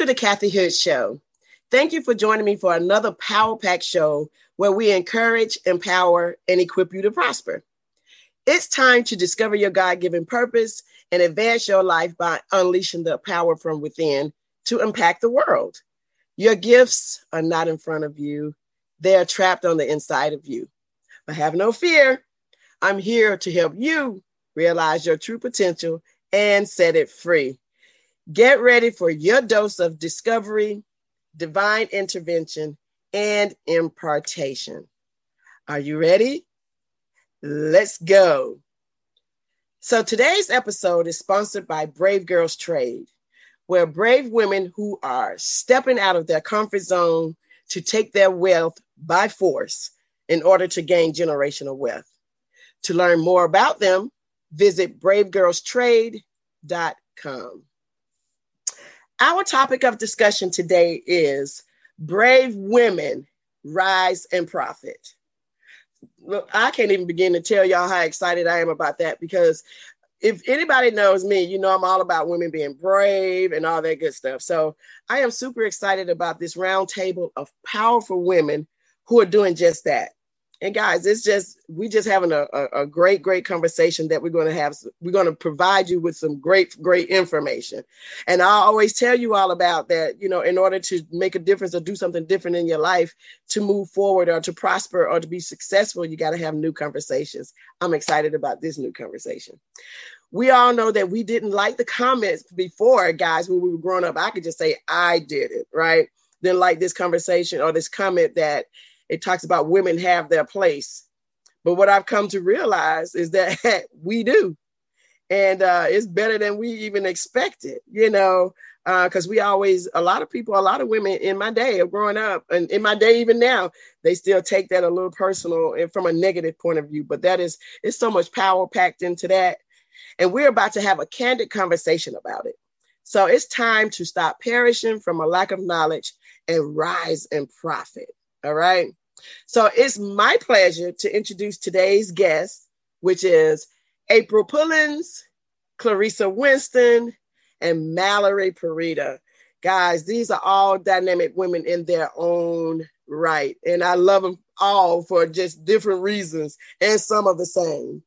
To the Kathy Hood Show. Thank you for joining me for another Power Pack show where we encourage, empower, and equip you to prosper. It's time to discover your God given purpose and advance your life by unleashing the power from within to impact the world. Your gifts are not in front of you, they are trapped on the inside of you. But have no fear. I'm here to help you realize your true potential and set it free. Get ready for your dose of discovery, divine intervention, and impartation. Are you ready? Let's go. So, today's episode is sponsored by Brave Girls Trade, where brave women who are stepping out of their comfort zone to take their wealth by force in order to gain generational wealth. To learn more about them, visit bravegirlstrade.com. Our topic of discussion today is brave women rise and profit. Look, I can't even begin to tell y'all how excited I am about that because if anybody knows me, you know I'm all about women being brave and all that good stuff. So I am super excited about this roundtable of powerful women who are doing just that and guys it's just we just having a, a, a, great great conversation that we're going to have we're going to provide you with some great great information. And i always tell you all about that you know in order to make a difference or do something different in your life to move forward or to prosper or to be successful you got to have new conversations. I'm excited about this new conversation. We all know that we didn't like the comments before guys when we were growing up. I could just say i did it right? Didn't like this conversation or this comment that it talks about women have their place. But what I've come to realize is that we do. And uh, it's better than we even expected, you know, because uh, we always, a lot of people, a lot of women in my day of growing up, and in my day even now, they still take that a little personal and from a negative point of view. But that is, it's so much power packed into that. And we're about to have a candid conversation about it. So it's time to stop perishing from a lack of knowledge and rise and profit. All right. So it's my pleasure to introduce today's guest, which is April Pullins, Claressa Winston, and Mallory Pirota. Guys, these are all dynamic women in their own right. And I love them all for just different reasons and some of the same.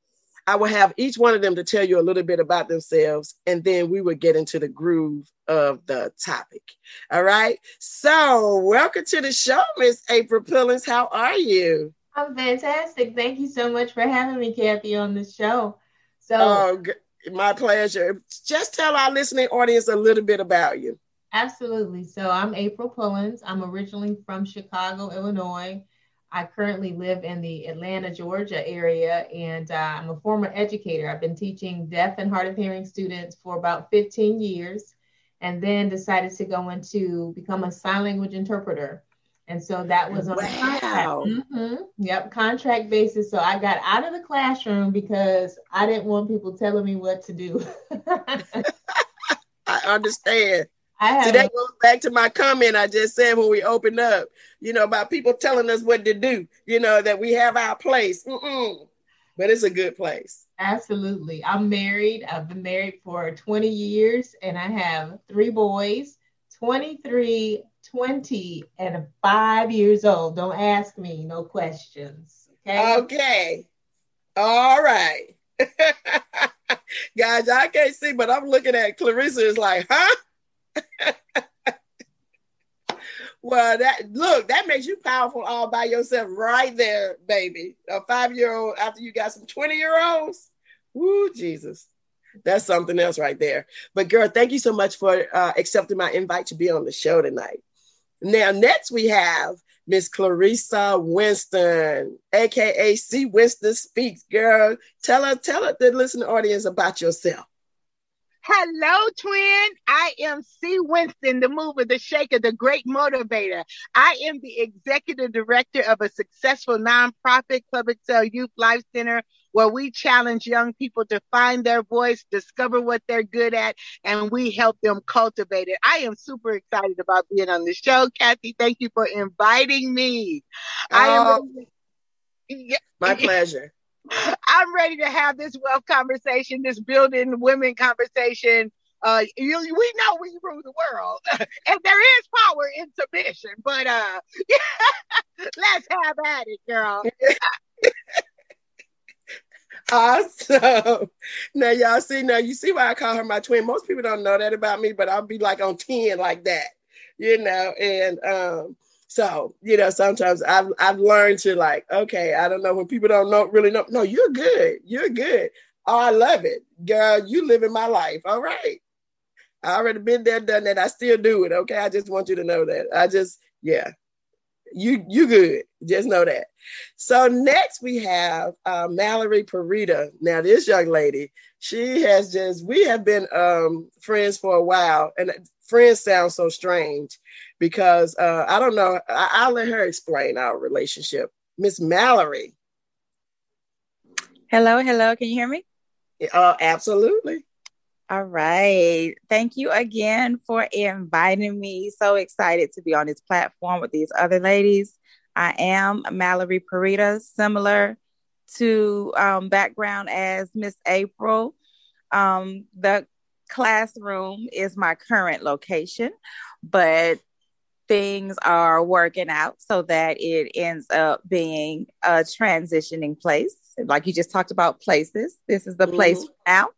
I will have each one of them to tell you a little bit about themselves, and then we will get into the groove of the topic. All right. So, welcome to the show, Miss April Pullins. How are you? I'm fantastic. Thank you so much for having me, Kathy, on the show. So, oh, my pleasure. Just tell our listening audience a little bit about you. Absolutely. So, I'm April Pullins. I'm originally from Chicago, Illinois. I currently live in the Atlanta, Georgia area, and uh, I'm a former educator. I've been teaching deaf and hard of hearing students for about 15 years, and then decided to go into become a sign language interpreter. And so that was on wow. a contract. Mm-hmm. Yep, contract basis. So I got out of the classroom because I didn't want people telling me what to do. I understand. See, that goes back to my comment I just said when we opened up, you know, about people telling us what to do, you know, that we have our place. Mm-mm. But it's a good place. Absolutely. I'm married. I've been married for 20 years and I have three boys 23, 20, and five years old. Don't ask me no questions. Okay. Okay. All right. Guys, I can't see, but I'm looking at Claressa is like, huh? well, that look, that makes you powerful all by yourself right there, baby. A five year old after you got some 20 year olds. Woo, Jesus. That's something else right there. But girl, thank you so much for uh, accepting my invite to be on the show tonight. Now, next we have Miss Claressa Winston, aka C. Winston Speaks. Girl, tell her, tell her the listening audience about yourself. Hello, twin. I am C. Winston, the mover, the shaker, the great motivator. I am the executive director of a successful nonprofit Club Excel Youth Life Center where we challenge young people to find their voice, discover what they're good at, and we help them cultivate it. I am super excited about being on the show. Kathy, thank you for inviting me. Oh, I am oh, my pleasure. I'm ready to have this wealth conversation, this building women conversation. Uh, you, we know we rule the world, and there is power in submission. But uh, let's have at it, girl. awesome. Now y'all see, now you see why I call her my twin. Most people don't know that about me, but I'll be like on 10 like that, you know, and um so, you know, sometimes I've I've learned to like, okay, I don't know when people don't know really know. No, you're good. You're good. Oh, I love it. Girl, you living my life. All right. I already been there, done that. I still do it. Okay. I just want you to know that. I just, yeah. You you good. Just know that. So next we have uh, Mallory Pirota. Now this young lady, she has just we have been um, friends for a while, and friends sound so strange because uh, I don't know. I, will let her explain our relationship. Miss Mallory. Hello, hello. Can you hear me? Uh, absolutely. All right. Thank you again for inviting me. So excited to be on this platform with these other ladies. I am Mallory Pirota, similar to um, background as Miss April. Um, the classroom is my current location, but things are working out so that it ends up being a transitioning place. Like you just talked about places, this is the mm-hmm. place now.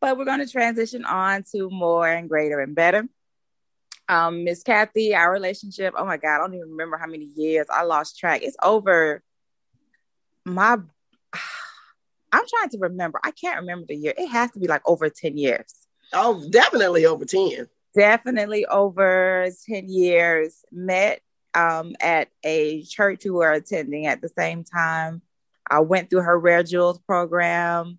But we're going to transition on to more and greater and better. Um, Miss Kathy, our relationship, oh my God, I don't even remember how many years. I lost track. It's over my I'm trying to remember. I can't remember the year. It has to be like over 10 years. Oh, definitely over 10 definitely over 10 years, met um, at a church we were attending at the same time. I went through her Rare Jewels program,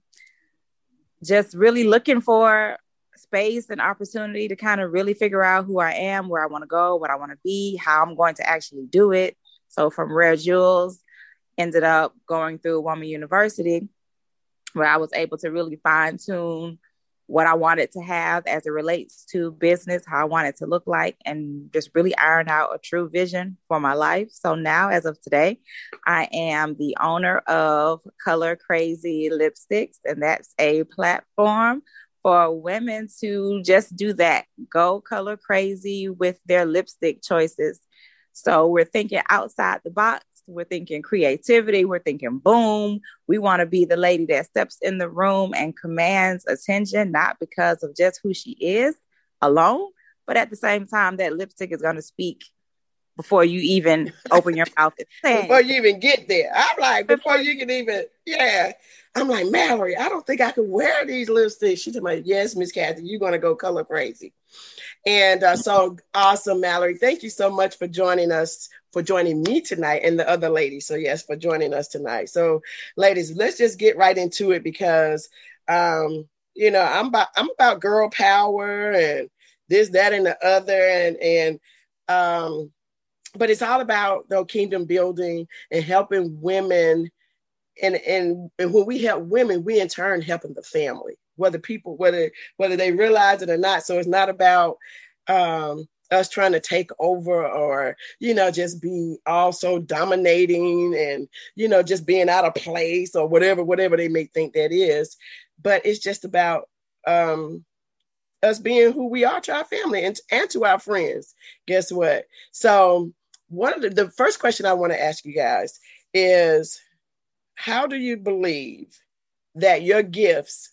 just really looking for space and opportunity to kind of really figure out who I am, where I want to go, what I want to be, how I'm going to actually do it. So from Rare Jewels, ended up going through Woman University, where I was able to really fine tune what I wanted to have as it relates to business, how I want it to look like, and just really iron out a true vision for my life. So now, as of today, I am the owner of Color Crazy Lipsticks, and that's a platform for women to just do that go color crazy with their lipstick choices. So we're thinking outside the box we're thinking creativity. We're thinking boom. We want to be the lady that steps in the room and commands attention, not because of just who she is alone, but at the same time, that lipstick is going to speak before you even open your mouth. before you even get there. I'm like, before you can even, yeah. I'm like, Mallory, I don't think I can wear these lipsticks. She's like, yes, Miss Kathy, you're going to go color crazy. And uh, so awesome, Mallory. Thank you so much for joining us, for joining me tonight and the other ladies. So, yes, for joining us tonight. So, ladies, let's just get right into it because, um, you know, I'm about I'm about girl power and this, that, and the other, and and um, but it's all about the kingdom building and helping women. And, and and when we help women, we in turn helping the family whether people whether whether they realize it or not. So it's not about um, us trying to take over or you know just be also dominating and you know just being out of place or whatever whatever they may think that is. But it's just about um us being who we are to our family and, and to our friends. Guess what? So one of the, the first question i want to ask you guys is how do you believe that your gifts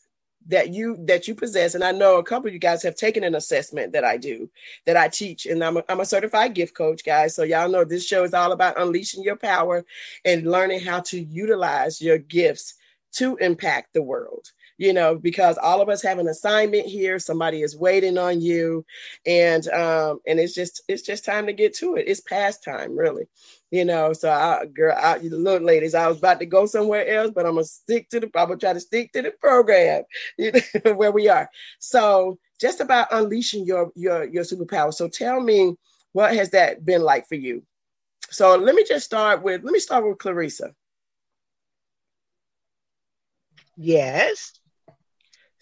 that you that you possess. And i know a couple of you guys have taken an assessment that i do that i teach and i'm a, I'm a certified gift coach guys. So y'all know this show is all about unleashing your power and learning how to utilize your gifts to impact the world you know because all of us have an assignment here. Somebody is waiting on you. And um and it's just it's just time to get to it. It's past time really. You know so i girl I, look ladies i was about to go somewhere else but i'm gonna stick to the i'm gonna try to stick to the program you know, where we are. So just about unleashing your your your superpower. So tell me what has that been like for you? So let me just start with let me start with claressa. Yes.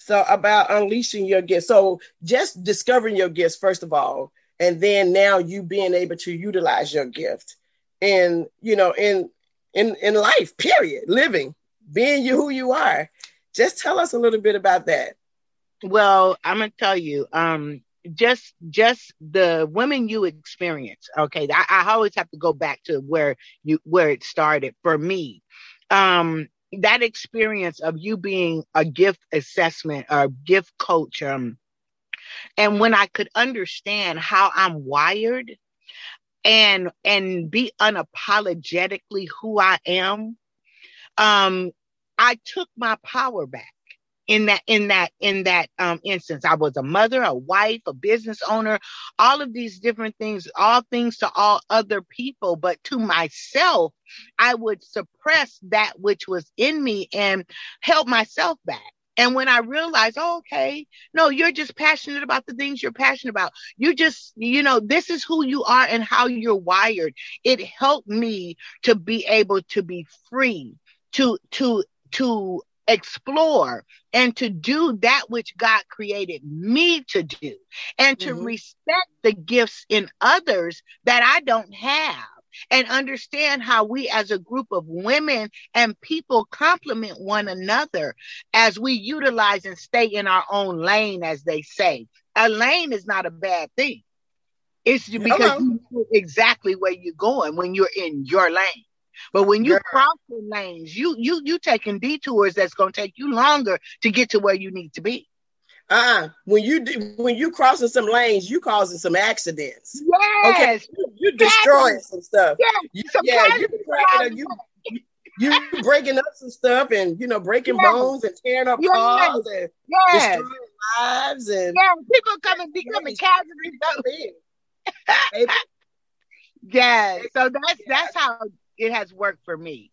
So about unleashing your gifts. So just discovering your gifts first of all, and then now you being able to utilize your gift, and you know, in in in life, period, living, being you who you are. Just tell us a little bit about that. Well, I'm gonna tell you, um, just just the women you experience. Okay, I, I always have to go back to where you where it started for me. Um, that experience of you being a gift assessment or gift coach, um, and when I could understand how I'm wired and and be unapologetically who I am, um, I took my power back in that in that in that um, instance i was a mother a wife a business owner all of these different things all things to all other people but to myself i would suppress that which was in me and held myself back and when I realized, oh, okay, no, you're just passionate about the things you're passionate about. You just, you know, this is who you are and how you're wired. It helped me to be able to be free, to, to, to explore and to do that which God created me to do and to mm-hmm. respect the gifts in others that I don't have and understand how we as a group of women and people complement one another as we utilize and stay in our own lane as they say a lane is not a bad thing it's because Hello. you know exactly where you're going when you're in your lane but when you cross the lanes, you you you taking detours that's going to take you longer to get to where you need to be. Uh-uh. When you when you crossing some lanes, you causing some accidents. Yes. Okay. You, you destroying yes. some stuff. Yes. You, yeah. You, you, you, you breaking up some stuff and you know breaking yes. bones and tearing up yes. cars and yes. destroying lives and yeah, people coming becoming casualties. yeah. So that's that's how it has worked for me.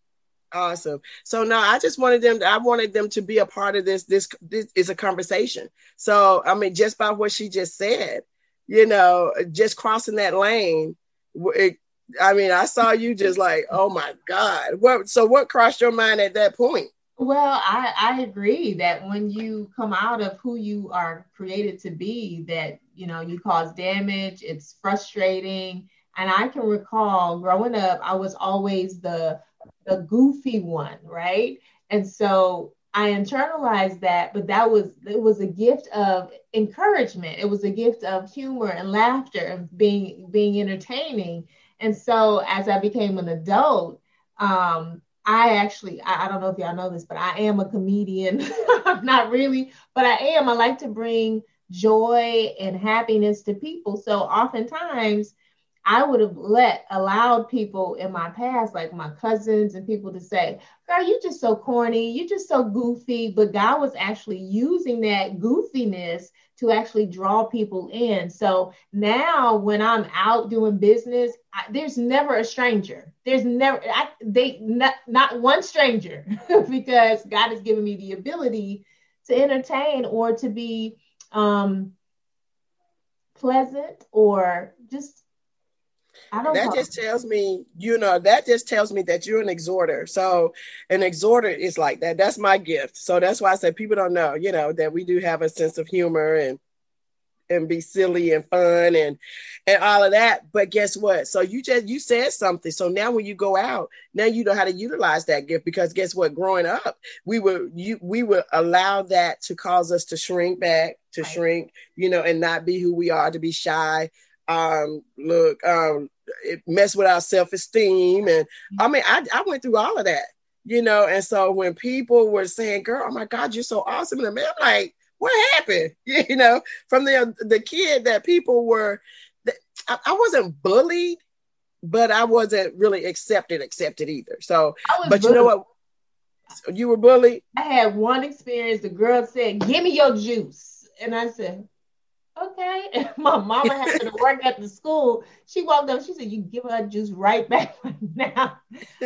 Awesome. So now I just wanted them. To, I wanted them to be a part of this. This this is a conversation. So I mean, just by what she just said, you know, just crossing that lane. It, I mean, I saw you just like, oh my God. What? So what crossed your mind at that point? Well, I, I agree that when you come out of who you are created to be, that you know you cause damage. It's frustrating and I can recall growing up, I was always the the goofy one, right? And so I internalized that, but that was it was a gift of encouragement. It was a gift of humor and laughter and being being entertaining. And so as I became an adult, um, I actually I, I don't know if y'all know this, but I am a comedian. Not really, but I am. I like to bring joy and happiness to people. So oftentimes I would have let allowed people in my past, like my cousins and people, to say, "Girl, you're just so corny. You're just so goofy." But God was actually using that goofiness to actually draw people in. So now, when I'm out doing business, I, there's never a stranger. There's never I, they not, not one stranger because God has given me the ability to entertain or to be um, pleasant or just that just tells me, you know, that just tells me that you're an exhorter. So an exhorter is like that. That's my gift. So that's why I said people don't know, you know, that we do have a sense of humor and and be silly and fun and and all of that. But guess what? So you just you said something. So now when you go out, now you know how to utilize that gift because guess what? Growing up, we were you we would allow that to cause us to shrink back, to right. shrink, you know, and not be who we are, to be shy, um, look, um, it messed with our self esteem. And I mm-hmm. mean, I, I went through all of that, you know. And so when people were saying, girl, oh my God, you're so awesome. And I'm like, what happened? You know, from the the kid that people were, I, I wasn't bullied, but I wasn't really accepted, accepted either. So, but bullied. you know what? You were bullied? I had one experience. The girl said, Give me your juice. And I said, Okay. And my mama had to work at the school. She walked up, she said, You give her juice right back now.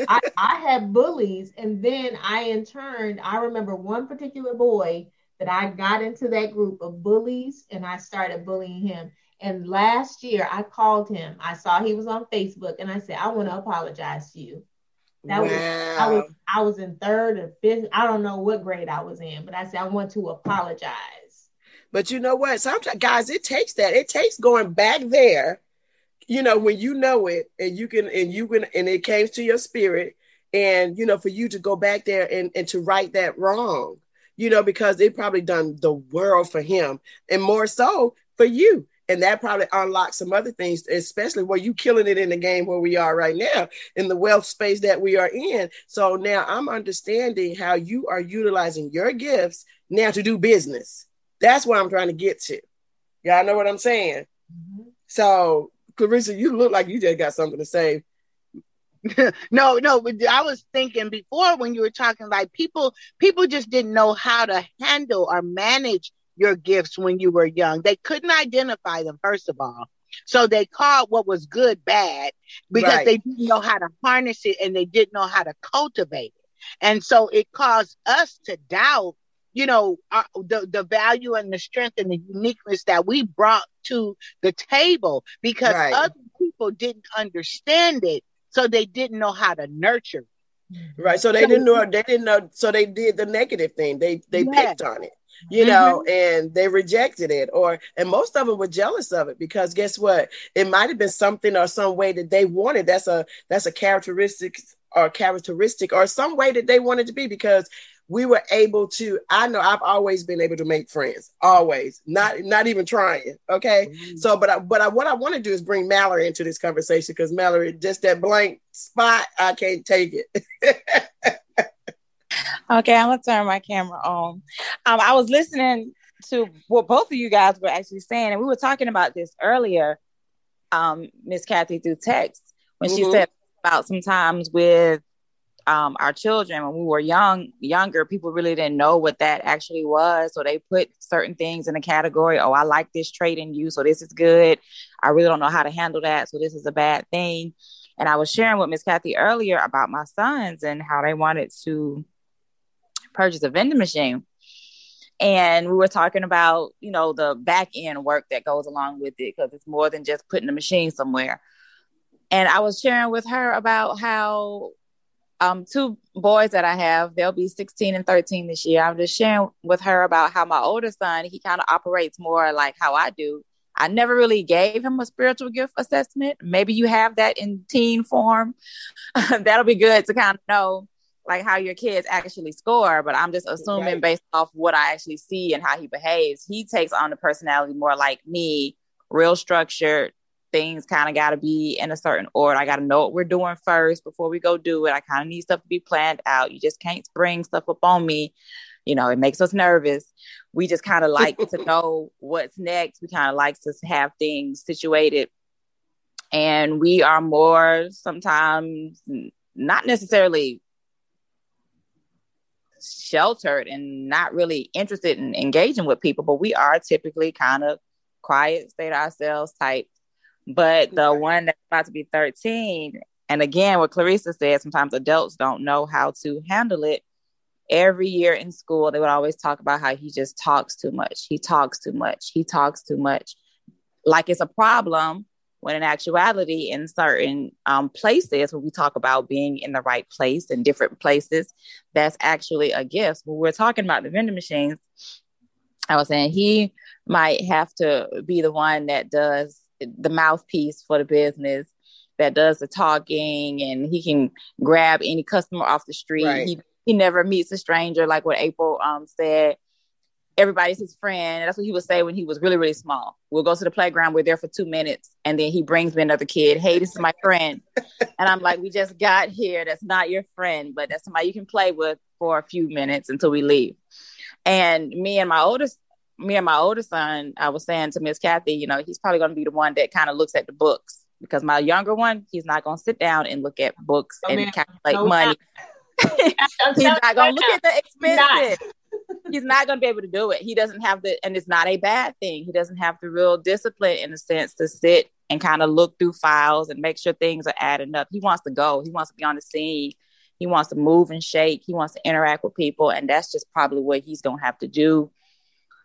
I, I had bullies. And then I, in turn, I remember one particular boy that I got into that group of bullies and I started bullying him. And last year I called him. I saw he was on Facebook and I said, I want to apologize to you. That wow. was I was I was in third or fifth. I don't know what grade I was in, but I said I want to apologize. But you know what? Sometimes guys, it takes that. It takes going back there, you know, when you know it and you can and you can and it came to your spirit and you know, for you to go back there and, and to right that wrong, you know, because it probably done the world for him and more so for you and that probably unlocks some other things, especially where you killing it in the game where we are right now, in the wealth space that we are in. So now I'm understanding how you are utilizing your gifts now to do business. That's what I'm trying to get to. Y'all know what I'm saying? Mm-hmm. So, Claressa, you look like you just got something to say. no, no, I was thinking before when you were talking like people people just didn't know how to handle or manage your gifts when you were young. They couldn't identify them, first of all. So they called what was good bad because right. they didn't know how to harness it and they didn't know how to cultivate it. And so it caused us to doubt, you know, our, the, the value and the strength and the uniqueness that we brought to the table because right. other people didn't understand it. So they didn't know how to nurture. Right. So they so, didn't know, they didn't know. So they did the negative thing. They, they yes. picked on it you know, mm-hmm. and they rejected it, or and most of them were jealous of it because guess what? It might have been something or some way that they wanted. That's a that's a characteristic or characteristic or some way that they wanted to be because we were able to i know i've always been able to make friends always not not even trying okay mm-hmm. so but I, but I, what i want to do is bring mallory into this conversation because mallory just that blank spot i can't take it Okay, I'm gonna turn my camera on. Um, I was listening to what both of you guys were actually saying, and we were talking about this earlier, um, Miss Kathy through text when mm-hmm. she said about sometimes with um, our children when we were young, younger, people really didn't know what that actually was, so they put certain things in a category. Oh, I like this trait in you, so this is good. I really don't know how to handle that, so this is a bad thing. And I was sharing with Miss Kathy earlier about my sons and how they wanted to purchase a vending machine. And we were talking about, you know, the back end work that goes along with it because it's more than just putting a machine somewhere. And I was sharing with her about how um, two boys that I have, they'll be 16 and 13 this year. I'm just sharing with her about how my older son, he kind of operates more like how I do. I never really gave him a spiritual gift assessment. Maybe you have that in teen form. That'll be good to kind of know like how your kids actually score, but I'm just assuming right. based off what I actually see and how he behaves, he takes on the personality more like me, real structured. Things kind of got to be in a certain order. I got to know what we're doing first before we go do it. I kind of need stuff to be planned out. You just can't spring stuff up on me. You know, it makes us nervous. We just kind of like to know what's next. We kind of like to have things situated. And we are more sometimes not necessarily sheltered and not really interested in engaging with people, but we are typically kind of quiet, stay to ourselves type. But the one that's about to be 13, and again, what Claressa said, sometimes adults don't know how to handle it. Every year in school, they would always talk about how he just talks too much. He talks too much. He talks too much. Like it's a problem when in actuality in certain um, places when we talk about being in the right place in different places that's actually a gift when we're talking about the vending machines i was saying he might have to be the one that does the mouthpiece for the business that does the talking and he can grab any customer off the street right. he, he never meets a stranger like what april um, said everybody's his friend. That's what he would say when he was really, really small. We'll go to the playground. We're there for two minutes. And then he brings me another kid. Hey, this is my friend. and I'm like, we just got here. That's not your friend, but that's somebody you can play with for a few minutes until we leave. And me and my oldest, me and my oldest son, I was saying to Miss Kathy, you know, he's probably going to be the one that kind of looks at the books because my younger one, he's not going to sit down and look at books oh, and man. calculate no, money. he's not gonna look at the expenses. he's not going to be able to do it. He doesn't have the, and it's not a bad thing. He doesn't have the real discipline in a sense to sit and kind of look through files and make sure things are adding up. He wants to go. He wants to be on the scene. He wants to move and shake. He wants to interact with people, and that's just probably what he's going to have to do.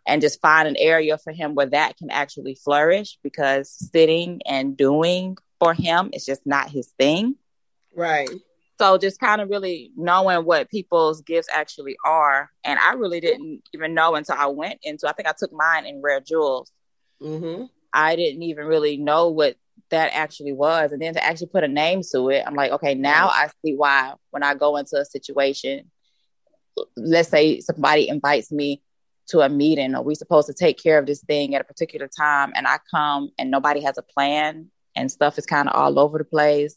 And just find an area for him where that can actually flourish because sitting and doing for him is just not his thing. Right. So just kind of really knowing what people's gifts actually are. And I really didn't even know until I went into, I think I took mine in Rare Jewels. Mm-hmm. I didn't even really know what that actually was. And then to actually put a name to it, I'm like, okay, now I see why when I go into a situation, let's say somebody invites me to a meeting or we supposed to take care of this thing at a particular time and I come and nobody has a plan and stuff is kind of all over the place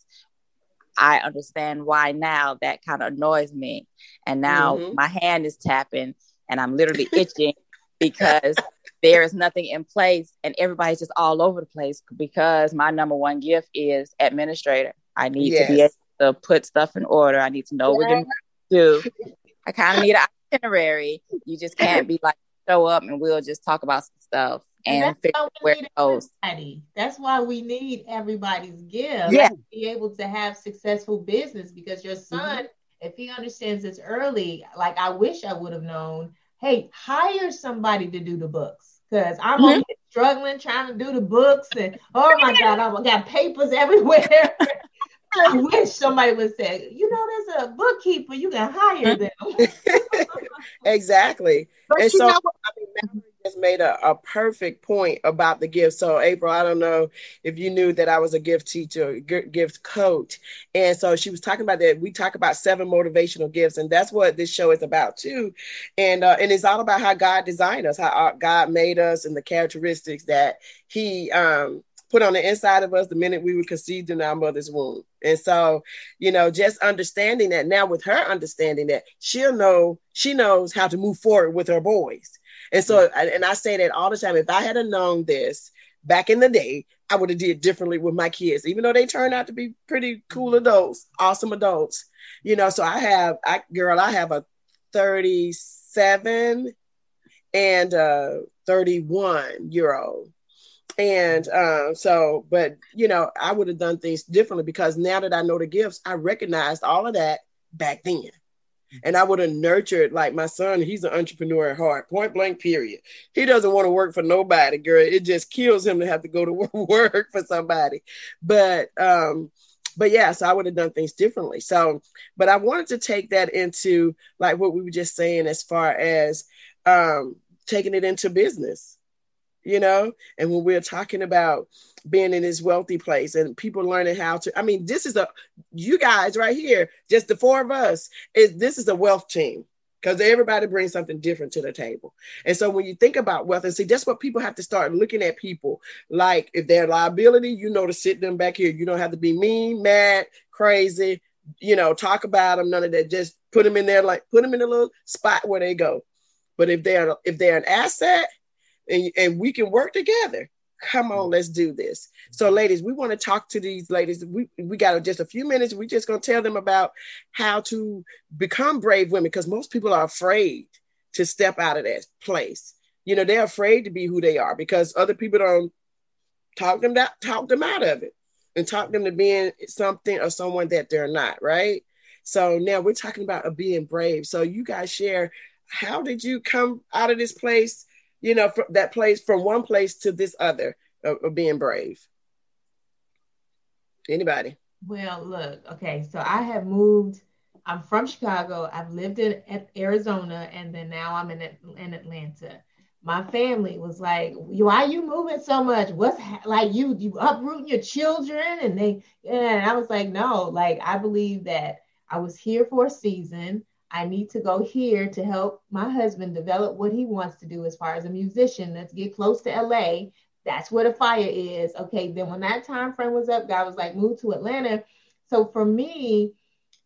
I understand why now that kind of annoys me. And now mm-hmm. my hand is tapping and I'm literally itching because there is nothing in place and everybody's just all over the place because my number one gift is administrator. I need yes. to be able to put stuff in order. I need to know what to do. I kind of need an itinerary. You just can't be like show up and we'll just talk about some stuff and, and figure where it goes. Everybody. That's why we need everybody's gift yeah. to be able to have successful business because your son, mm-hmm. if he understands this early, like I wish I would have known, hey, hire somebody to do the books. Because I'm mm-hmm. struggling trying to do the books and oh my God, I've got papers everywhere. I wish somebody would say, you know, there's a bookkeeper, you can hire them. exactly. But and so, know, I mean, just made a, a perfect point about the gift. So, April, I don't know if you knew that I was a gift teacher, gift coach. And so she was talking about that. We talk about seven motivational gifts, and that's what this show is about, too. And, uh, and it's all about how God designed us, how uh, God made us, and the characteristics that He, um, put on the inside of us the minute we were conceived in our mother's womb. And so, you know, just understanding that now with her understanding that she'll know, she knows how to move forward with her boys. And so, mm-hmm. and I say that all the time. If I had known this back in the day, I would have did differently with my kids, even though they turned out to be pretty cool mm-hmm. adults, awesome adults. You know, so I have, I girl, I have a 37 and a 31 year old. And um, so, but you know, I would have done things differently because now that I know the gifts, I recognized all of that back then and I would have nurtured like my son. He's an entrepreneur at heart, point blank. Period. He doesn't want to work for nobody, girl. It just kills him to have to go to work for somebody. But um, but yeah, so I would have done things differently. So, but I wanted to take that into like what we were just saying as far as um, taking it into business you know? And when we're talking about being in this wealthy place and people learning how to i mean this is a you guys right here just the four of us is this is a wealth team because everybody brings something different to the table. And so when you think about wealth and see that's what people have to start looking at people like if they're liability you know to sit them back here. You don't have to be mean mad crazy you know talk about them none of that. Just put them in there like put them in a little spot where they go. But if they're if they're an asset and, and we can work together. Come on, mm. let's do this. So, ladies, we want to talk to these ladies. We we got just a few minutes. We're just gonna tell them about how to become brave women because most people are afraid to step out of that place. You know, they're afraid to be who they are because other people don't talk them that talk them out of it and talk them to being something or someone that they're not, right? So now we're talking about being brave. So you guys share how did you come out of this place you know, that place from one place to this other of, of being brave? Anybody? Well, look, okay, so I have moved. I'm from Chicago. I've lived in Arizona, and then now I'm in in Atlanta. My family was like, "Why are you moving so much? What's ha- like you you uprooting your children?" And they and I was like, "No, like I believe that I was here for a season. I need to go here to help my husband develop what he wants to do as far as a musician. Let's get close to LA. That's where the fire is. Okay, then when that time frame was up, God was like, move to Atlanta. So for me,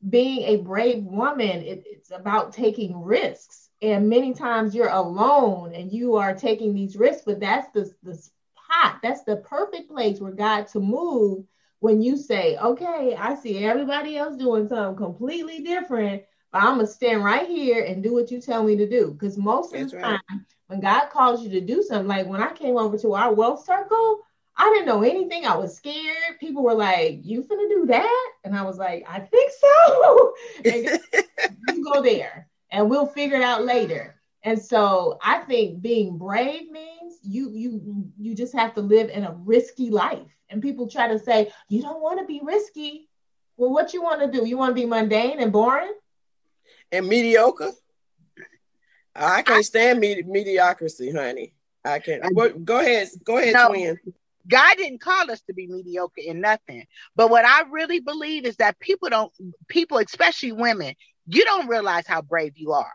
being a brave woman, it, it's about taking risks. And many times you're alone and you are taking these risks, but that's the, the spot, that's the perfect place where God to move when you say, okay, I see everybody else doing something completely different I'm gonna stand right here and do what you tell me to do. Because most of the right. time, when God calls you to do something, like when I came over to our wealth circle, I didn't know anything. I was scared. People were like, "You finna do that?" And I was like, "I think so." And you go there, and we'll figure it out later. And so I think being brave means you you you just have to live in a risky life. And people try to say you don't want to be risky. Well, what you want to do? You want to be mundane and boring? And mediocre. I can't stand medi- mediocrity, honey. I can't. What, go ahead. Go ahead, No. twin. God didn't call us to be mediocre in nothing. But what I really believe is that people don't, people, especially women, you don't realize how brave you are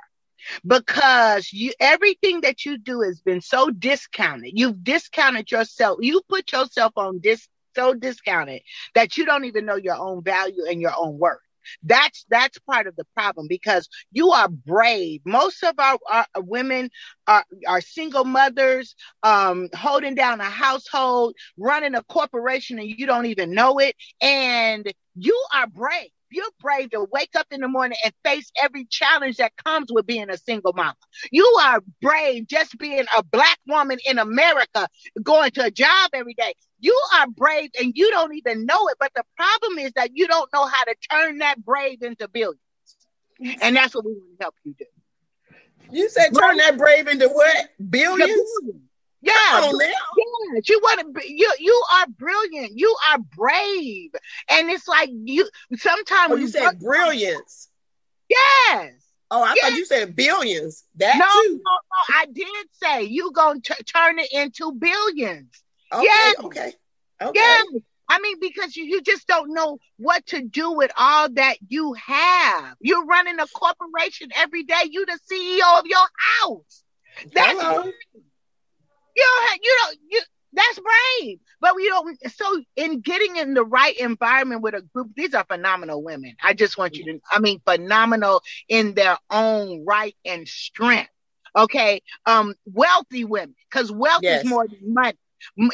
because you everything that you do has been so discounted. You've discounted yourself. You put yourself on this so discounted that you don't even know your own value and your own worth. That's that's part of the problem because you are brave. Most of our, our women are, are single mothers, um, holding down a household, running a corporation, and you don't even know it. And you are brave. You're brave to wake up in the morning and face every challenge that comes with being a single mama. You are brave just being a black woman in America, going to a job every day. You are brave and you don't even know it. But the problem is that you don't know how to turn that brave into billions. And that's what we want to help you do. You said turn that brave into what? Billions? billions. Yeah. Yes, you want to be you you are brilliant. You are brave. And it's like you sometimes Oh, you said brilliance. yes. Oh, I Yeah. thought you said billions. That No, no, too. no, I did say you gonna t- turn it into billions. Okay, Yes. okay. Okay. Yes. I mean, because you, you just don't know what to do with all that you have. You're running a corporation every day. You the CEO of your house. That's Hello. You don't have, you don't you that's brave. But we don't so in getting in the right environment with a group, these are phenomenal women. I just want you to I mean phenomenal in their own right and strength. Okay. Um wealthy women, because wealth Yes. is more than money.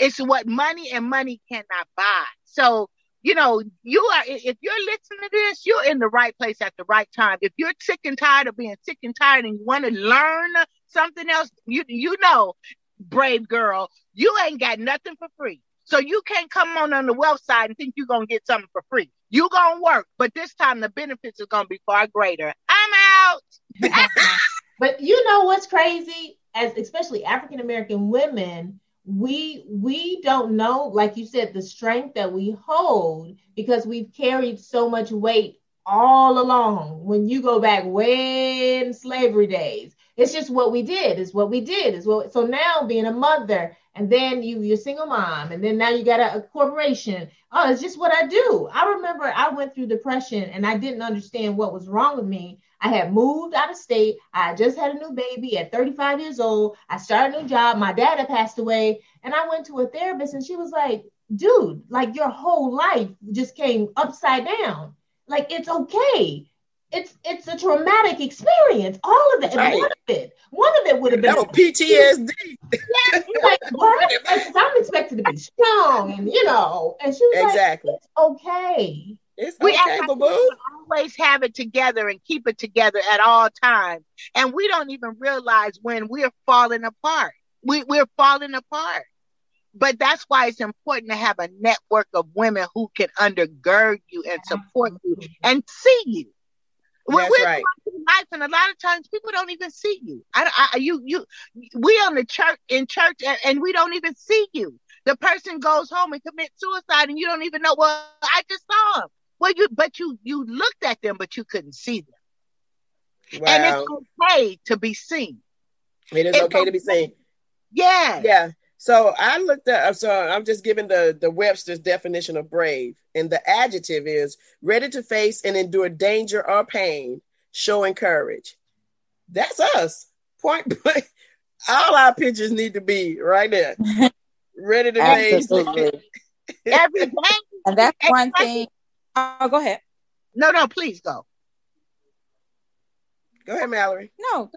It's what money and money cannot buy. So you know, you are if you're listening to this, you're in the right place at the right time. If you're sick and tired of being sick and tired and you want to learn something else, you you know, brave girl, you ain't got nothing for free. So you can't come on on the wealth side and think you're gonna get something for free. You gonna work, but this time the benefits are gonna be far greater. I'm out. but you know what's crazy as especially african american women we we don't know like you said the strength that we hold because we've carried so much weight all along when you go back way in slavery days it's just what we did is what we did is what so now being a mother and then you you're a single mom and then now you got a, a corporation oh it's just what i do i remember i went through depression and i didn't understand what was wrong with me I had moved out of state. I just had a new baby at 35 years old. I started a new job. My dad had passed away. And I went to a therapist and she was like, dude, like your whole life just came upside down. Like it's okay. It's it's a traumatic experience. All of it. And Right. One of it. One of it would have been That PTSD. You're like, what? I'm expected to be strong and you know. And she was like, Exactly. it's okay. It's We okay, act boo like boo. always have it together and keep it together at all times. And we don't even realize when we're falling apart. We, we're falling apart. But that's why it's important to have a network of women who can undergird you and support you and see you. That's we're right. life, and a lot of times people don't even see you. I, I, you, you, we on the church in church, and, and we don't even see you. The person goes home and commits suicide, and you don't even know. Well, I just saw him. Well, you, but you, you looked at them, but you couldn't see them. Wow. And it's okay to be seen. It is it's okay to be seen. Yeah. Yeah. So I looked up. So I'm just giving the the Webster's definition of brave, and the adjective is ready to face and endure danger or pain, showing courage. That's us. Point blank. All our pictures need to be right there. Ready to face. Absolutely. Every day. And that's one Exactly. thing. Oh, go ahead. No, no, please go. Go ahead, Mallory. No.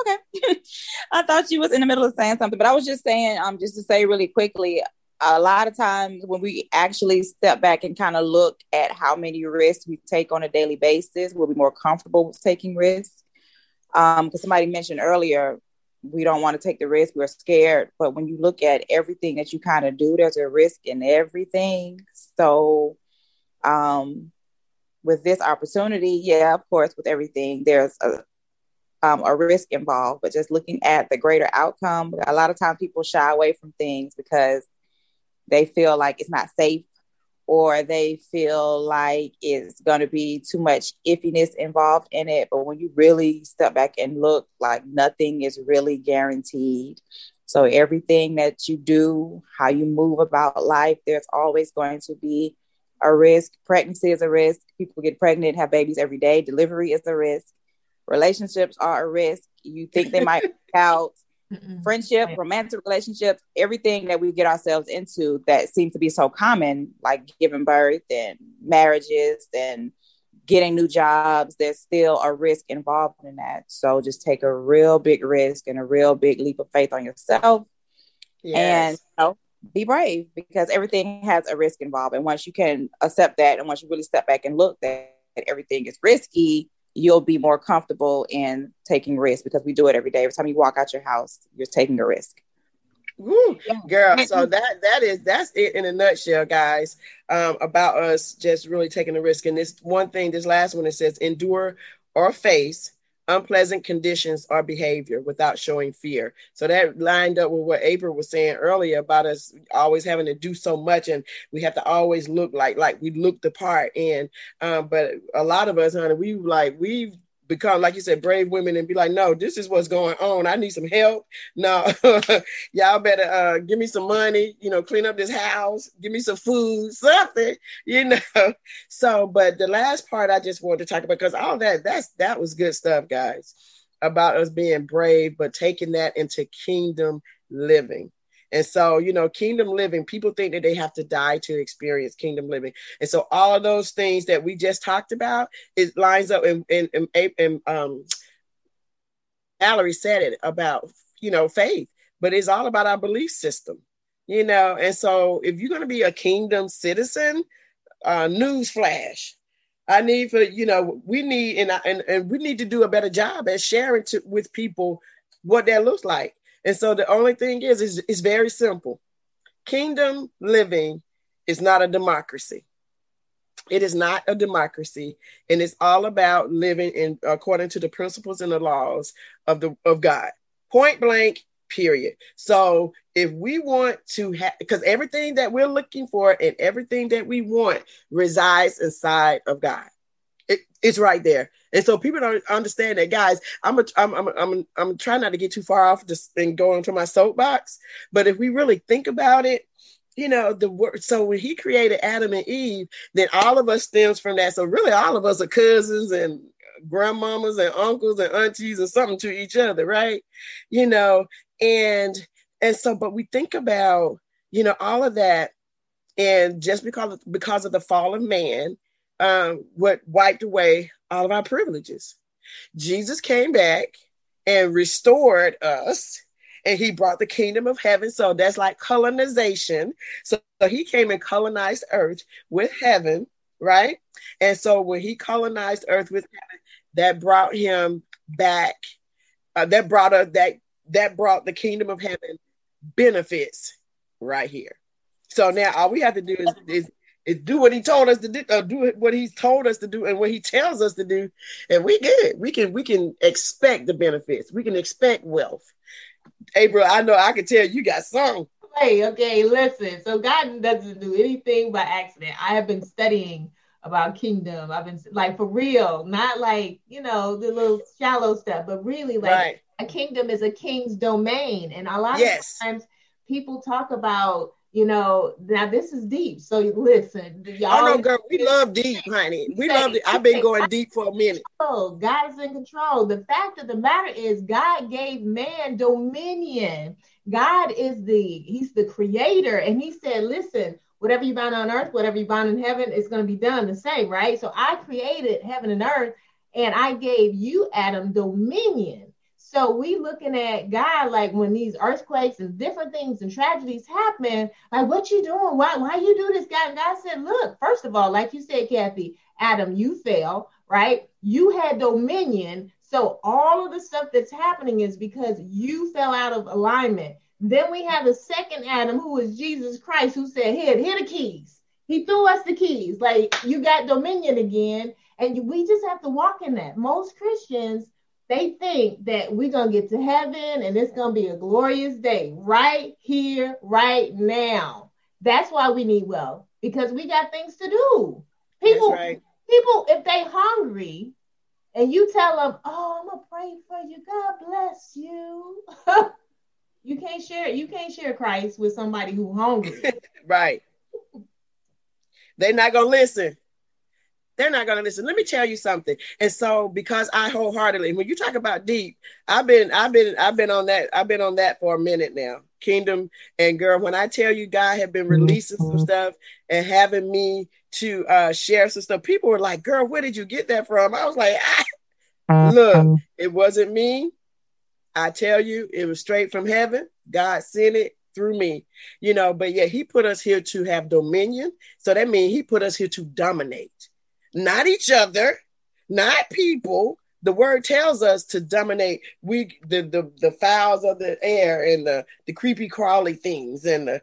Okay. I thought you was in the middle of saying something, but I was just saying, um, just to say really quickly, a lot of times when we actually step back and kind of look at how many risks we take on a daily basis, we'll be more comfortable with taking risks. Because um, somebody mentioned earlier, we don't want to take the risk, we're scared. But when you look at everything that you kind of do, there's a risk in everything. So, um, with this opportunity, yeah, of course, with everything, there's a um, a risk involved, but just looking at the greater outcome. A lot of times people shy away from things because they feel like it's not safe or they feel like it's going to be too much iffiness involved in it. But when you really step back and look, like nothing is really guaranteed. So everything that you do, how you move about life, there's always going to be a risk. Pregnancy is a risk. People get pregnant, have babies every day. Delivery is a risk. Relationships are a risk. You think they might out friendship, romantic relationships, everything that we get ourselves into that seems to be so common, like giving birth and marriages and getting new jobs, there's still a risk involved in that. So just take a real big risk and a real big leap of faith on yourself. Yes. And you know, be brave because everything has a risk involved. And once you can accept that, and once you really step back and look that everything is risky, you'll be more comfortable in taking risks because we do it every day. Every time you walk out your house, you're taking a risk. Woo, girl. So that that is that's it in a nutshell, guys. Um, about us just really taking a risk. And this one thing, this last one, it says endure or face unpleasant conditions or behavior without showing fear. So that lined up with what April was saying earlier about us always having to do so much and we have to always look like like we look the part. And um, but a lot of us, honey, we like we've become, like you said, brave women and be like, no, this is what's going on. I need some help. No, y'all better uh, give me some money, you know, clean up this house, give me some food, something, you know. So, but the last part I just wanted to talk about, because all that, that's, that was good stuff, guys, about us being brave, but taking that into kingdom living. And so, you know, kingdom living, people think that they have to die to experience kingdom living. And so all of those things that we just talked about, it lines up and and, and, and um Valerie said it about, you know, faith, but it's all about our belief system, you know. And so if you're to be a kingdom citizen, uh news flash, I need for you know we need and, and and we need to do a better job at sharing to, with people what that looks like. And so the only thing is, is it's very simple. Kingdom living is not a democracy. It is not a democracy, and it's all about living in according to the principles and the laws of the of God. Point blank, period. So if we want to have because everything that we're looking for and everything that we want resides inside of God. It, it's right there. And so people don't understand that, guys. I'm a, I'm I'm I'm I'm trying not to get too far off just and go into my soapbox. But if we really think about it, you know, the word. So when he created Adam and Eve, then all of us stems from that. So really, all of us are cousins and grandmamas and uncles and aunties or something to each other, right? You know, and and so, but we think about you know all of that, and just because of, because of the fall of man, um, what wiped away all of our privileges. Jesus came back and restored us and he brought the kingdom of heaven. So that's like colonization. So, so, he came and colonized earth with heaven, right? And so when he colonized earth with heaven, that brought him back. Uh, that brought us that that brought the kingdom of heaven benefits right here. So now all we have to do is, is is do what he told us to do, uh, do what he's told us to do, and what he tells us to do, and we good. We can we can expect the benefits. We can expect wealth. April, I know I can tell you got some. Hey, okay, listen. So God doesn't do anything by accident. I have been studying about kingdom. I've been like for real, not like you know the little shallow stuff, but really like right. a kingdom is a king's domain, and a lot yes. of times people talk about you know, now this is deep. So listen, y'all. Oh no, girl, we love deep, honey. We love it. I've been going deep for a minute. Oh, God is in control. The fact of the matter is, God gave man dominion. God is the He's the creator, and He said, "Listen, whatever you bind on earth, whatever you bind in heaven, is going to be done the same." Right. So I created heaven and earth, and I gave you, Adam, dominion. So we looking at God like when these earthquakes and different things and tragedies happen, like what you doing? Why why you do this? God, God said, look, first of all, like you said, Kathy, Adam, you fell, right? You had dominion. So all of the stuff that's happening is because you fell out of alignment. Then we have the second Adam, who is Jesus Christ, who said, Here, here the keys. He threw us the keys. Like you got dominion again. And we just have to walk in that. Most Christians, they think that we're going to get to heaven and it's going to be a glorious day right here, right now. That's why we need wealth because we got things to do. People, right. people, if they hungry and you tell them, "Oh, I'm gonna pray for you. God bless you," you can't share. You can't share Christ with somebody who hungry. right. They're not gonna listen. They're not gonna listen. Let me tell you something. And so, because I wholeheartedly, when you talk about deep, I've been, I've been, I've been on that. I've been on that for a minute now. Kingdom and girl, when I tell you, God have been releasing some mm-hmm. stuff and having me to uh, share some stuff. People were like, "Girl, where did you get that from?" I was like, ah, "Look, mm-hmm. it wasn't me. I tell you, it was straight from heaven. God sent it through me, you know. But yeah, He put us here to have dominion. So that means He put us here to dominate, not each other, not people. The word tells us to dominate we the the, the fowls of the air and the the creepy crawly things and the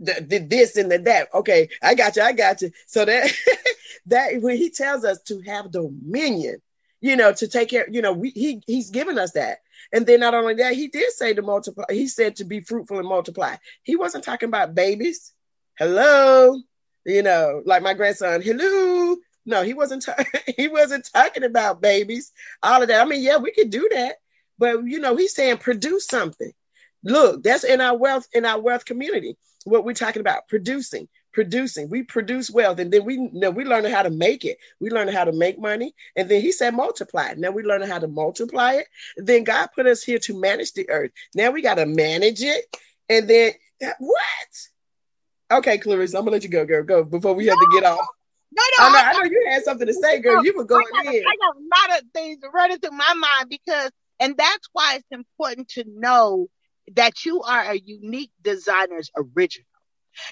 the, the this and the that. Okay, I got you. I got you. So that that when he tells us to have dominion, you know, to take care, you know, we, he he's given us that. And then not only that, he did say to multiply. He said to be fruitful and multiply. He wasn't talking about babies. Hello, you know, like my grandson. Hello. No, he wasn't. Ta- he wasn't talking about babies. All of that. I mean, yeah, we could do that, but you know, he's saying produce something. Look, that's in our wealth in our wealth community what we're talking about producing producing we produce wealth and then we you know we learn how to make it we learn how to make money and then he said multiply now we learn how to multiply it then god put us here to manage the earth now we got to manage it and then what okay claressa i'm gonna let you go girl go before we have to get off no, no, I know, I, know you had something to say, girl. You were going I got, in. I got a lot of things running through my mind because, and that's why it's important to know that you are a unique designer's original.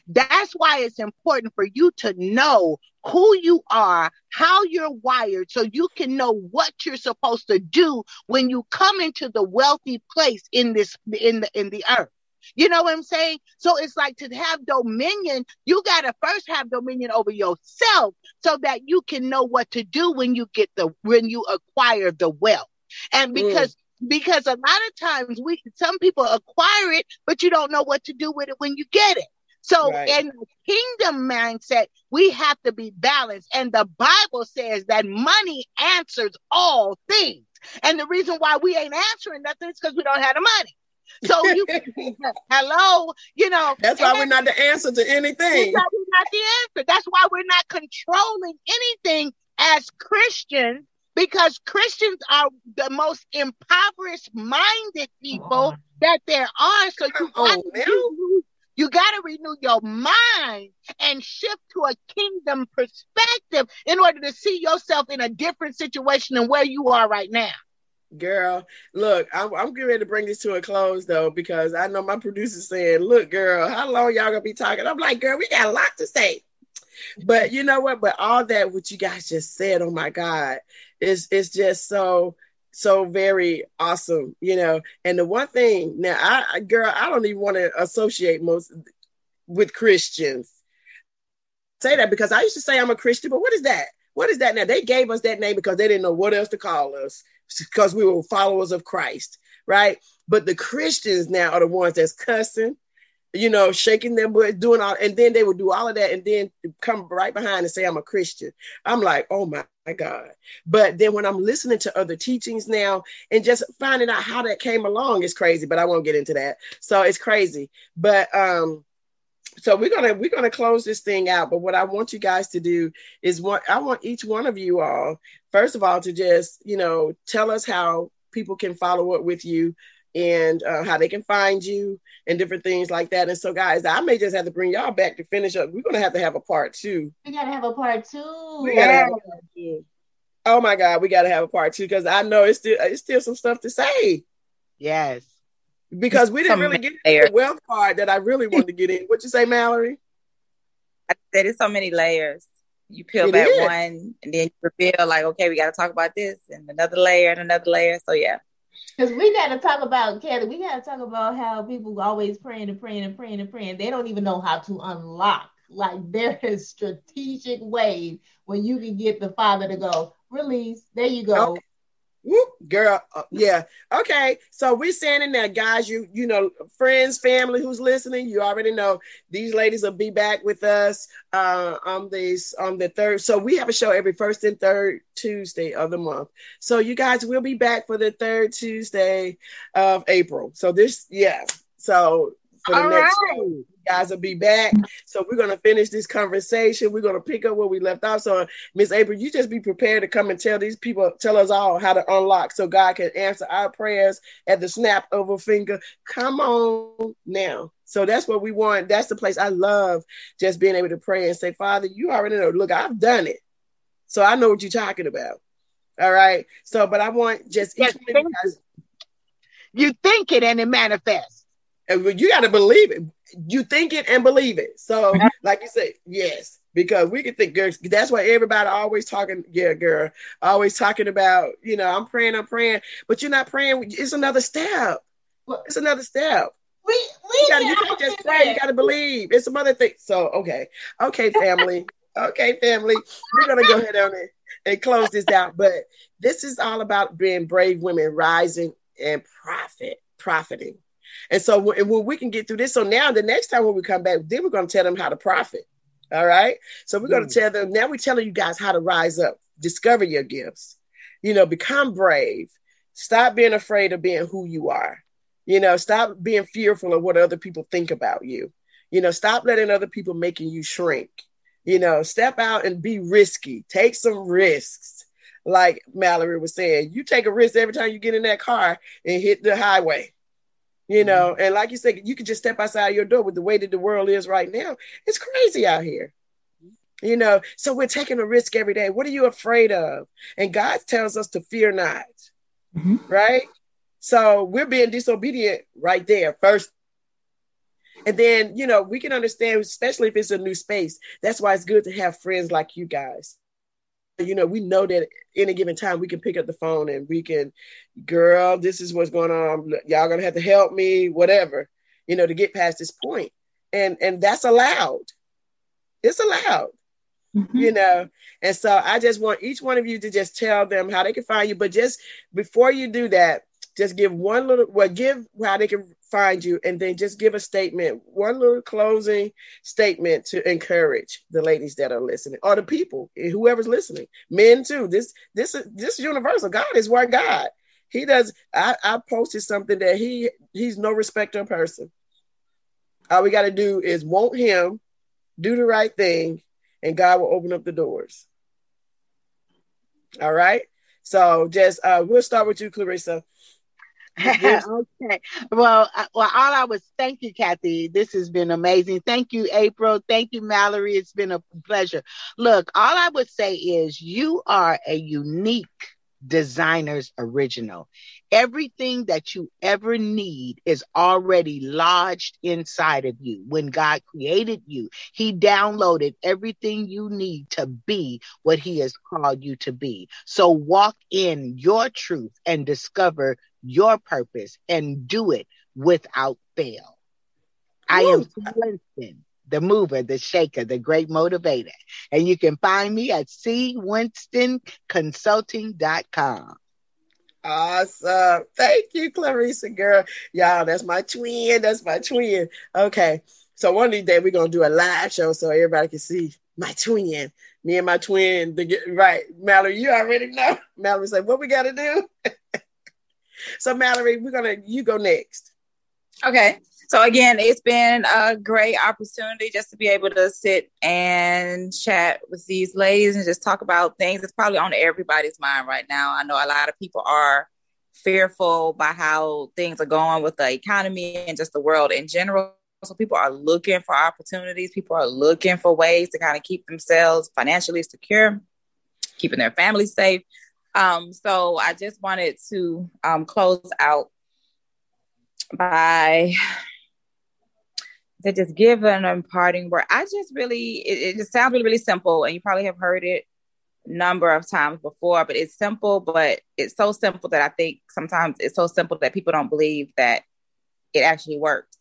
That's why it's important for you to know who you are, how you're wired, so you can know what you're supposed to do when you come into the wealthy place in this in the in the earth. You know what I'm saying? So it's like to have dominion, you got to first have dominion over yourself so that you can know what to do when you get the when you acquire the wealth. And mm. because because a lot of times we some people acquire it, but you don't know what to do with it when you get it. So right. in the kingdom mindset, we have to be balanced. And the Bible says that money answers all things. And the reason why we ain't answering nothing is because we don't have the money. So you hello, you know. That's why we're not the answer to anything. That's we're not the answer. That's why we're not controlling anything as Christians because Christians are the most impoverished minded people that there are. So you got, to renew, you got to renew your mind and shift to a kingdom perspective in order to see yourself in a different situation than where you are right now. Girl, look, I'm, I'm getting ready to bring this to a close though, because I know my producer's saying, Look, girl, how long y'all gonna be talking? I'm like, Girl, we got a lot to say. But you know what? But all that, what you guys just said, oh my God, is it's just so so very awesome, you know. And the one thing now, I girl, I don't even want to associate most with Christians. Say that because I used to say I'm a Christian, but what is that? What is that now? They gave us that name because they didn't know what else to call us because we were followers of Christ, right? But the Christians now are the ones that's cussing, you know, shaking their butt, doing all, and then they would do all of that, and then come right behind and say, "I'm a Christian." I'm like, "Oh my God!" But then when I'm listening to other teachings now and just finding out how that came along is crazy. But I won't get into that. So it's crazy. But um, so we're gonna we're gonna close this thing out. But what I want you guys to do is what I want each one of you all, first of all, to just you know tell us how people can follow up with you and uh, how they can find you and different things like that. And so, guys, I may just have to bring y'all back to finish up. We're gonna have to have a part two. We gotta have a part two. We gotta have a part two. Oh my God, we gotta have a part two because I know it's still it's still some stuff to say. Yes. Because we didn't really get into the wealth part that I really wanted to get in. What you say, Mallory? I said it's so many layers. You peel it back is. one and then you reveal like, okay, we gotta talk about this and another layer and another layer. So yeah. Because we got to talk about Kelly. We got to talk about how people always praying and praying and praying and praying. They don't even know how to unlock. Like there is strategic ways when you can get the father to go release. There you go. Okay. Whoop, girl, uh, yeah. Okay, so we're standing there, guys. You you know, friends, family who's listening, you already know these ladies will be back with us uh, on this on the third. So we have a show every first and third Tuesday of the month. So you guys will be back for the third Tuesday of April. So this, yeah. So for the All next right. show guys will be back. So we're gonna finish this conversation. We're gonna pick up where we left off. So Miss April, you just be prepared to come and tell these people, tell us all how to unlock so God can answer our prayers at the snap of a finger. Come on now. So that's what we want. That's the place I love just being able to pray and say, Father, you already know. Look, I've done it. So I know what you're talking about. All right. So, but I want just yes, you, you think it and it manifests. And you got to believe it. You think it and believe it. So, like you said, yes, because we can think, girls. That's why everybody always talking. Yeah, girl, always talking about. You know, I'm praying, I'm praying, but you're not praying. It's another step. It's another step. We, we you, gotta, you can't just pray. You got to believe. It's some other thing. So, okay, okay, family. okay, family. We're gonna go ahead on it and close this out. But this is all about being brave women rising and profit, profiting. And so when we can get through this, so now the next time when we come back, then we're going to tell them how to profit. All right. So we're going to mm. tell them now we're telling you guys how to rise up, discover your gifts, you know, become brave, stop being afraid of being who you are, you know, stop being fearful of what other people think about you, you know, stop letting other people making you shrink, you know, step out and be risky, take some risks. Like Mallory was saying, you take a risk every time you get in that car and hit the highway you know mm-hmm. and like you said you can just step outside your door with the way that the world is right now. It's crazy out here. You know so we're taking a risk every day. What are you afraid of? And god tells us to fear not mm-hmm. right? So we're being disobedient right there first. And then you know we can understand especially if it's a new space that's why it's good to have friends like you guys you know, we know that any given time we can pick up the phone and we can, girl, this is what's going on. Y'all gonna have to help me, whatever, you know, to get past this point. And and that's allowed. It's allowed. Mm-hmm. You know, and so I just want each one of you to just tell them how they can find you. But just before you do that, just give one little well, give how they can find you and then just give a statement, one little closing statement to encourage the ladies that are listening or the people, whoever's listening, men too. This this is this is universal. God is one God. He does. I, I posted something that he he's no respecter of person. All we got to do is want him, do the right thing, and God will open up the doors. All right. So just uh, we'll start with you, Claressa. okay. Well, uh, well, all I was thank you, Kathy. This has been amazing. Thank you, April. Thank you, Mallory. It's been a pleasure. Look, all I would say is you are a unique designer's original. Everything that you ever need is already lodged inside of you. When God created you, He downloaded everything you need to be what He has called you to be. So walk in your truth and discover your purpose and do it without fail. I am Winston, the mover, the shaker, the great motivator. And you can find me at cwinstonconsulting.com. Awesome. Thank you, Claressa, girl. Y'all, that's my twin. That's my twin. Okay. So one of these days we're gonna do a live show so everybody can see my twin. Me and my twin to get right. Mallory, you already know. Mallory said, what we gotta do? So Mallory, we're gonna you go next. Okay. So again, it's been a great opportunity just to be able to sit and chat with these ladies and just talk about things that's probably on everybody's mind right now. I know a lot of people are fearful by how things are going with the economy and just the world in general. So people are looking for opportunities. People are looking for ways to kind of keep themselves financially secure, keeping their families safe. Um, so I just wanted to um, close out by to just give an imparting word. I just really, it, it just sounds really, really simple, and you probably have heard it number of times before, but it's simple, but it's so simple that I think sometimes it's so simple that people don't believe that it actually works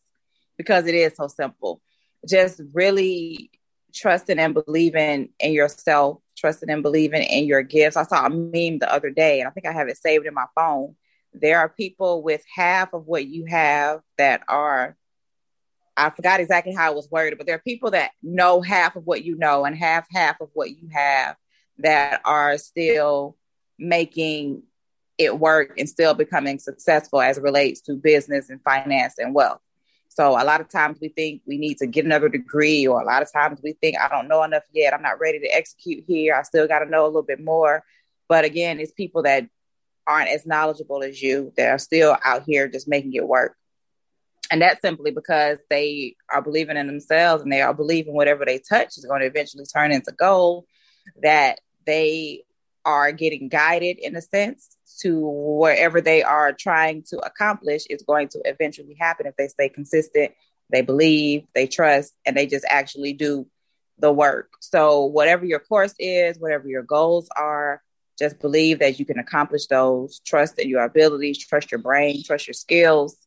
because it is so simple. Just really trusting and believing in yourself, trusting and believing in your gifts. I saw a meme the other day, and I think I have it saved in my phone. There are people with half of what you have that are, I forgot exactly how it was worded, but there are people that know half of what you know and have half of what you have that are still making it work and still becoming successful as it relates to business and finance and wealth. So a lot of times we think we need to get another degree, or a lot of times we think I don't know enough yet. I'm not ready to execute here. I still got to know a little bit more. But again, it's people that aren't as knowledgeable as you that are still out here just making it work. And that's simply because they are believing in themselves and they are believing whatever they touch is going to eventually turn into gold. That they are getting guided in a sense to wherever they are trying to accomplish is going to eventually happen if they stay consistent, they believe, they trust, and they just actually do the work. So, whatever your course is, whatever your goals are, just believe that you can accomplish those. Trust in your abilities, trust your brain, trust your skills,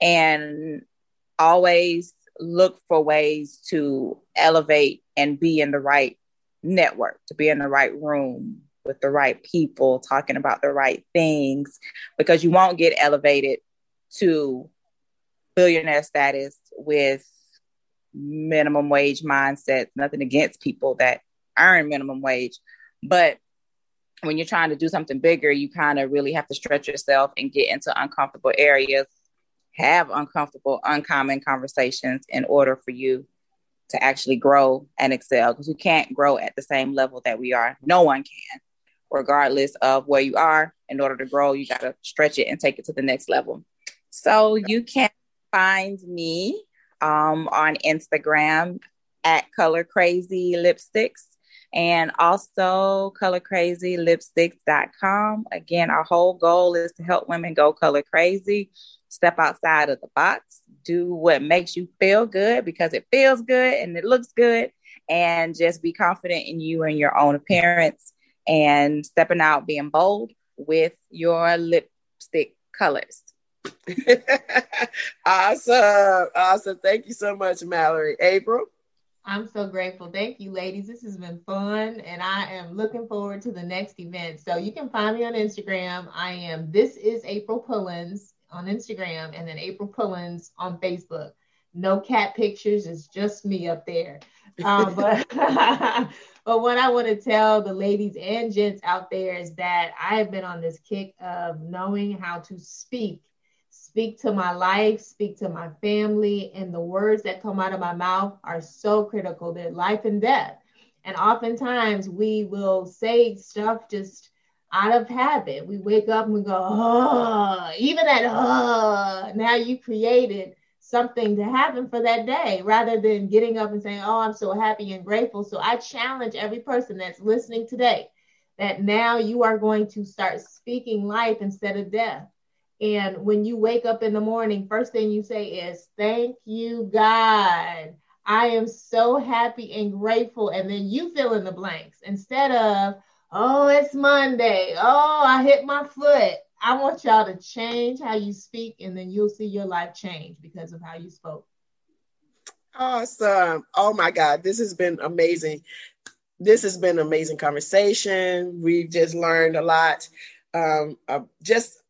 and always look for ways to elevate and be in the right network, to be in the right room with the right people, talking about the right things, because you won't get elevated to billionaire status with minimum wage mindset. Nothing against people that earn minimum wage. But when you're trying to do something bigger, you kind of really have to stretch yourself and get into uncomfortable areas, have uncomfortable, uncommon conversations in order for you to actually grow and excel because we can't grow at the same level that we are. No one can, regardless of where you are. In order to grow, you got to stretch it and take it to the next level. So you can find me um, on Instagram at Color Crazy Lipsticks and also colorcrazylipsticks.com. Again, our whole goal is to help women go color crazy, step outside of the box, do what makes you feel good because it feels good and it looks good, and just be confident in you and your own appearance and stepping out, being bold with your lipstick colors. awesome. Awesome. Thank you so much, Mallory. April? I'm so grateful. Thank you, ladies. This has been fun, and I am looking forward to the next event. So you can find me on Instagram. I am this is April Pullins on Instagram, and then April Pullins on Facebook. No cat pictures. It's just me up there. Um, but but what I want to tell the ladies and gents out there is that I have been on this kick of knowing how to speak speak to my life, speak to my family, and the words that come out of my mouth are so critical. They're life and death. And oftentimes we will say stuff just out of habit. We wake up and we go, oh, even that, oh, now you created something to happen for that day rather than getting up and saying, oh, I'm so happy and grateful. So I challenge every person that's listening today that now you are going to start speaking life instead of death. And when you wake up in the morning, first thing you say is, Thank you, God. I am so happy and grateful. And then you fill in the blanks instead of, Oh, it's Monday. Oh, I hit my foot. I want y'all to change how you speak, and then you'll see your life change because of how you spoke. Awesome. Oh my God, this has been amazing. This has been an amazing conversation. We've just learned a lot. Um, uh, just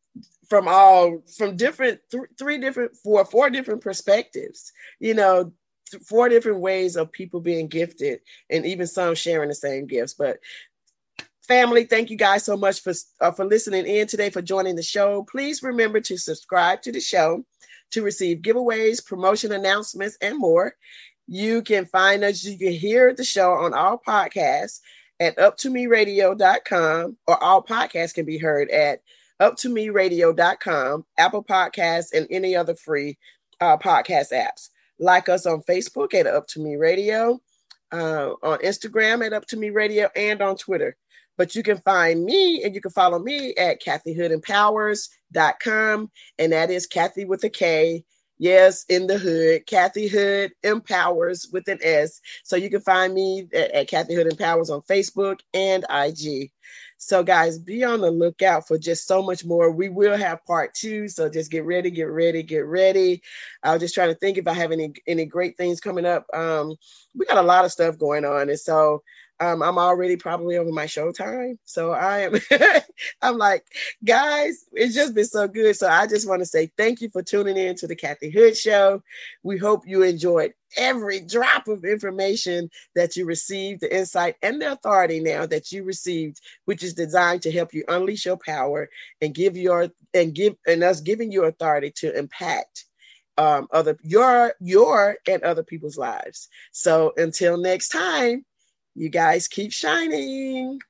from all from different th- three different four four different perspectives you know four different ways of people being gifted and even some sharing the same gifts but family thank you guys so much for uh, for listening in today for joining the show please remember to subscribe to the show to receive giveaways promotion announcements and more you can find us you can hear the show on all podcasts at uptomeradio.com or all podcasts can be heard at uptomeradio.com, Apple Podcasts, and any other free uh, podcast apps. Like us on Facebook at Up to Me Radio, uh, on Instagram at Up to Me Radio, and on Twitter. But you can find me and you can follow me at kathyhoodempowers.com. And that is Kathy with a K. Yes, in the hood, Kathy Hood Empowers with an S. So you can find me at, at Kathy Hood Empowers on Facebook and IG. So, guys, be on the lookout for just so much more. We will have part two. So just get ready, get ready, get ready. I was just trying to think if I have any any great things coming up. Um, we got a lot of stuff going on, and so um, I'm already probably over my show time. So I am, I'm like, guys, it's just been so good. So I just want to say thank you for tuning in to the Kathy Hood Show. We hope you enjoyed every drop of information that you received, the insight and the authority now that you received, which is designed to help you unleash your power and give your and give and us giving you authority to impact um, other your your and other people's lives. So until next time. You guys keep shining.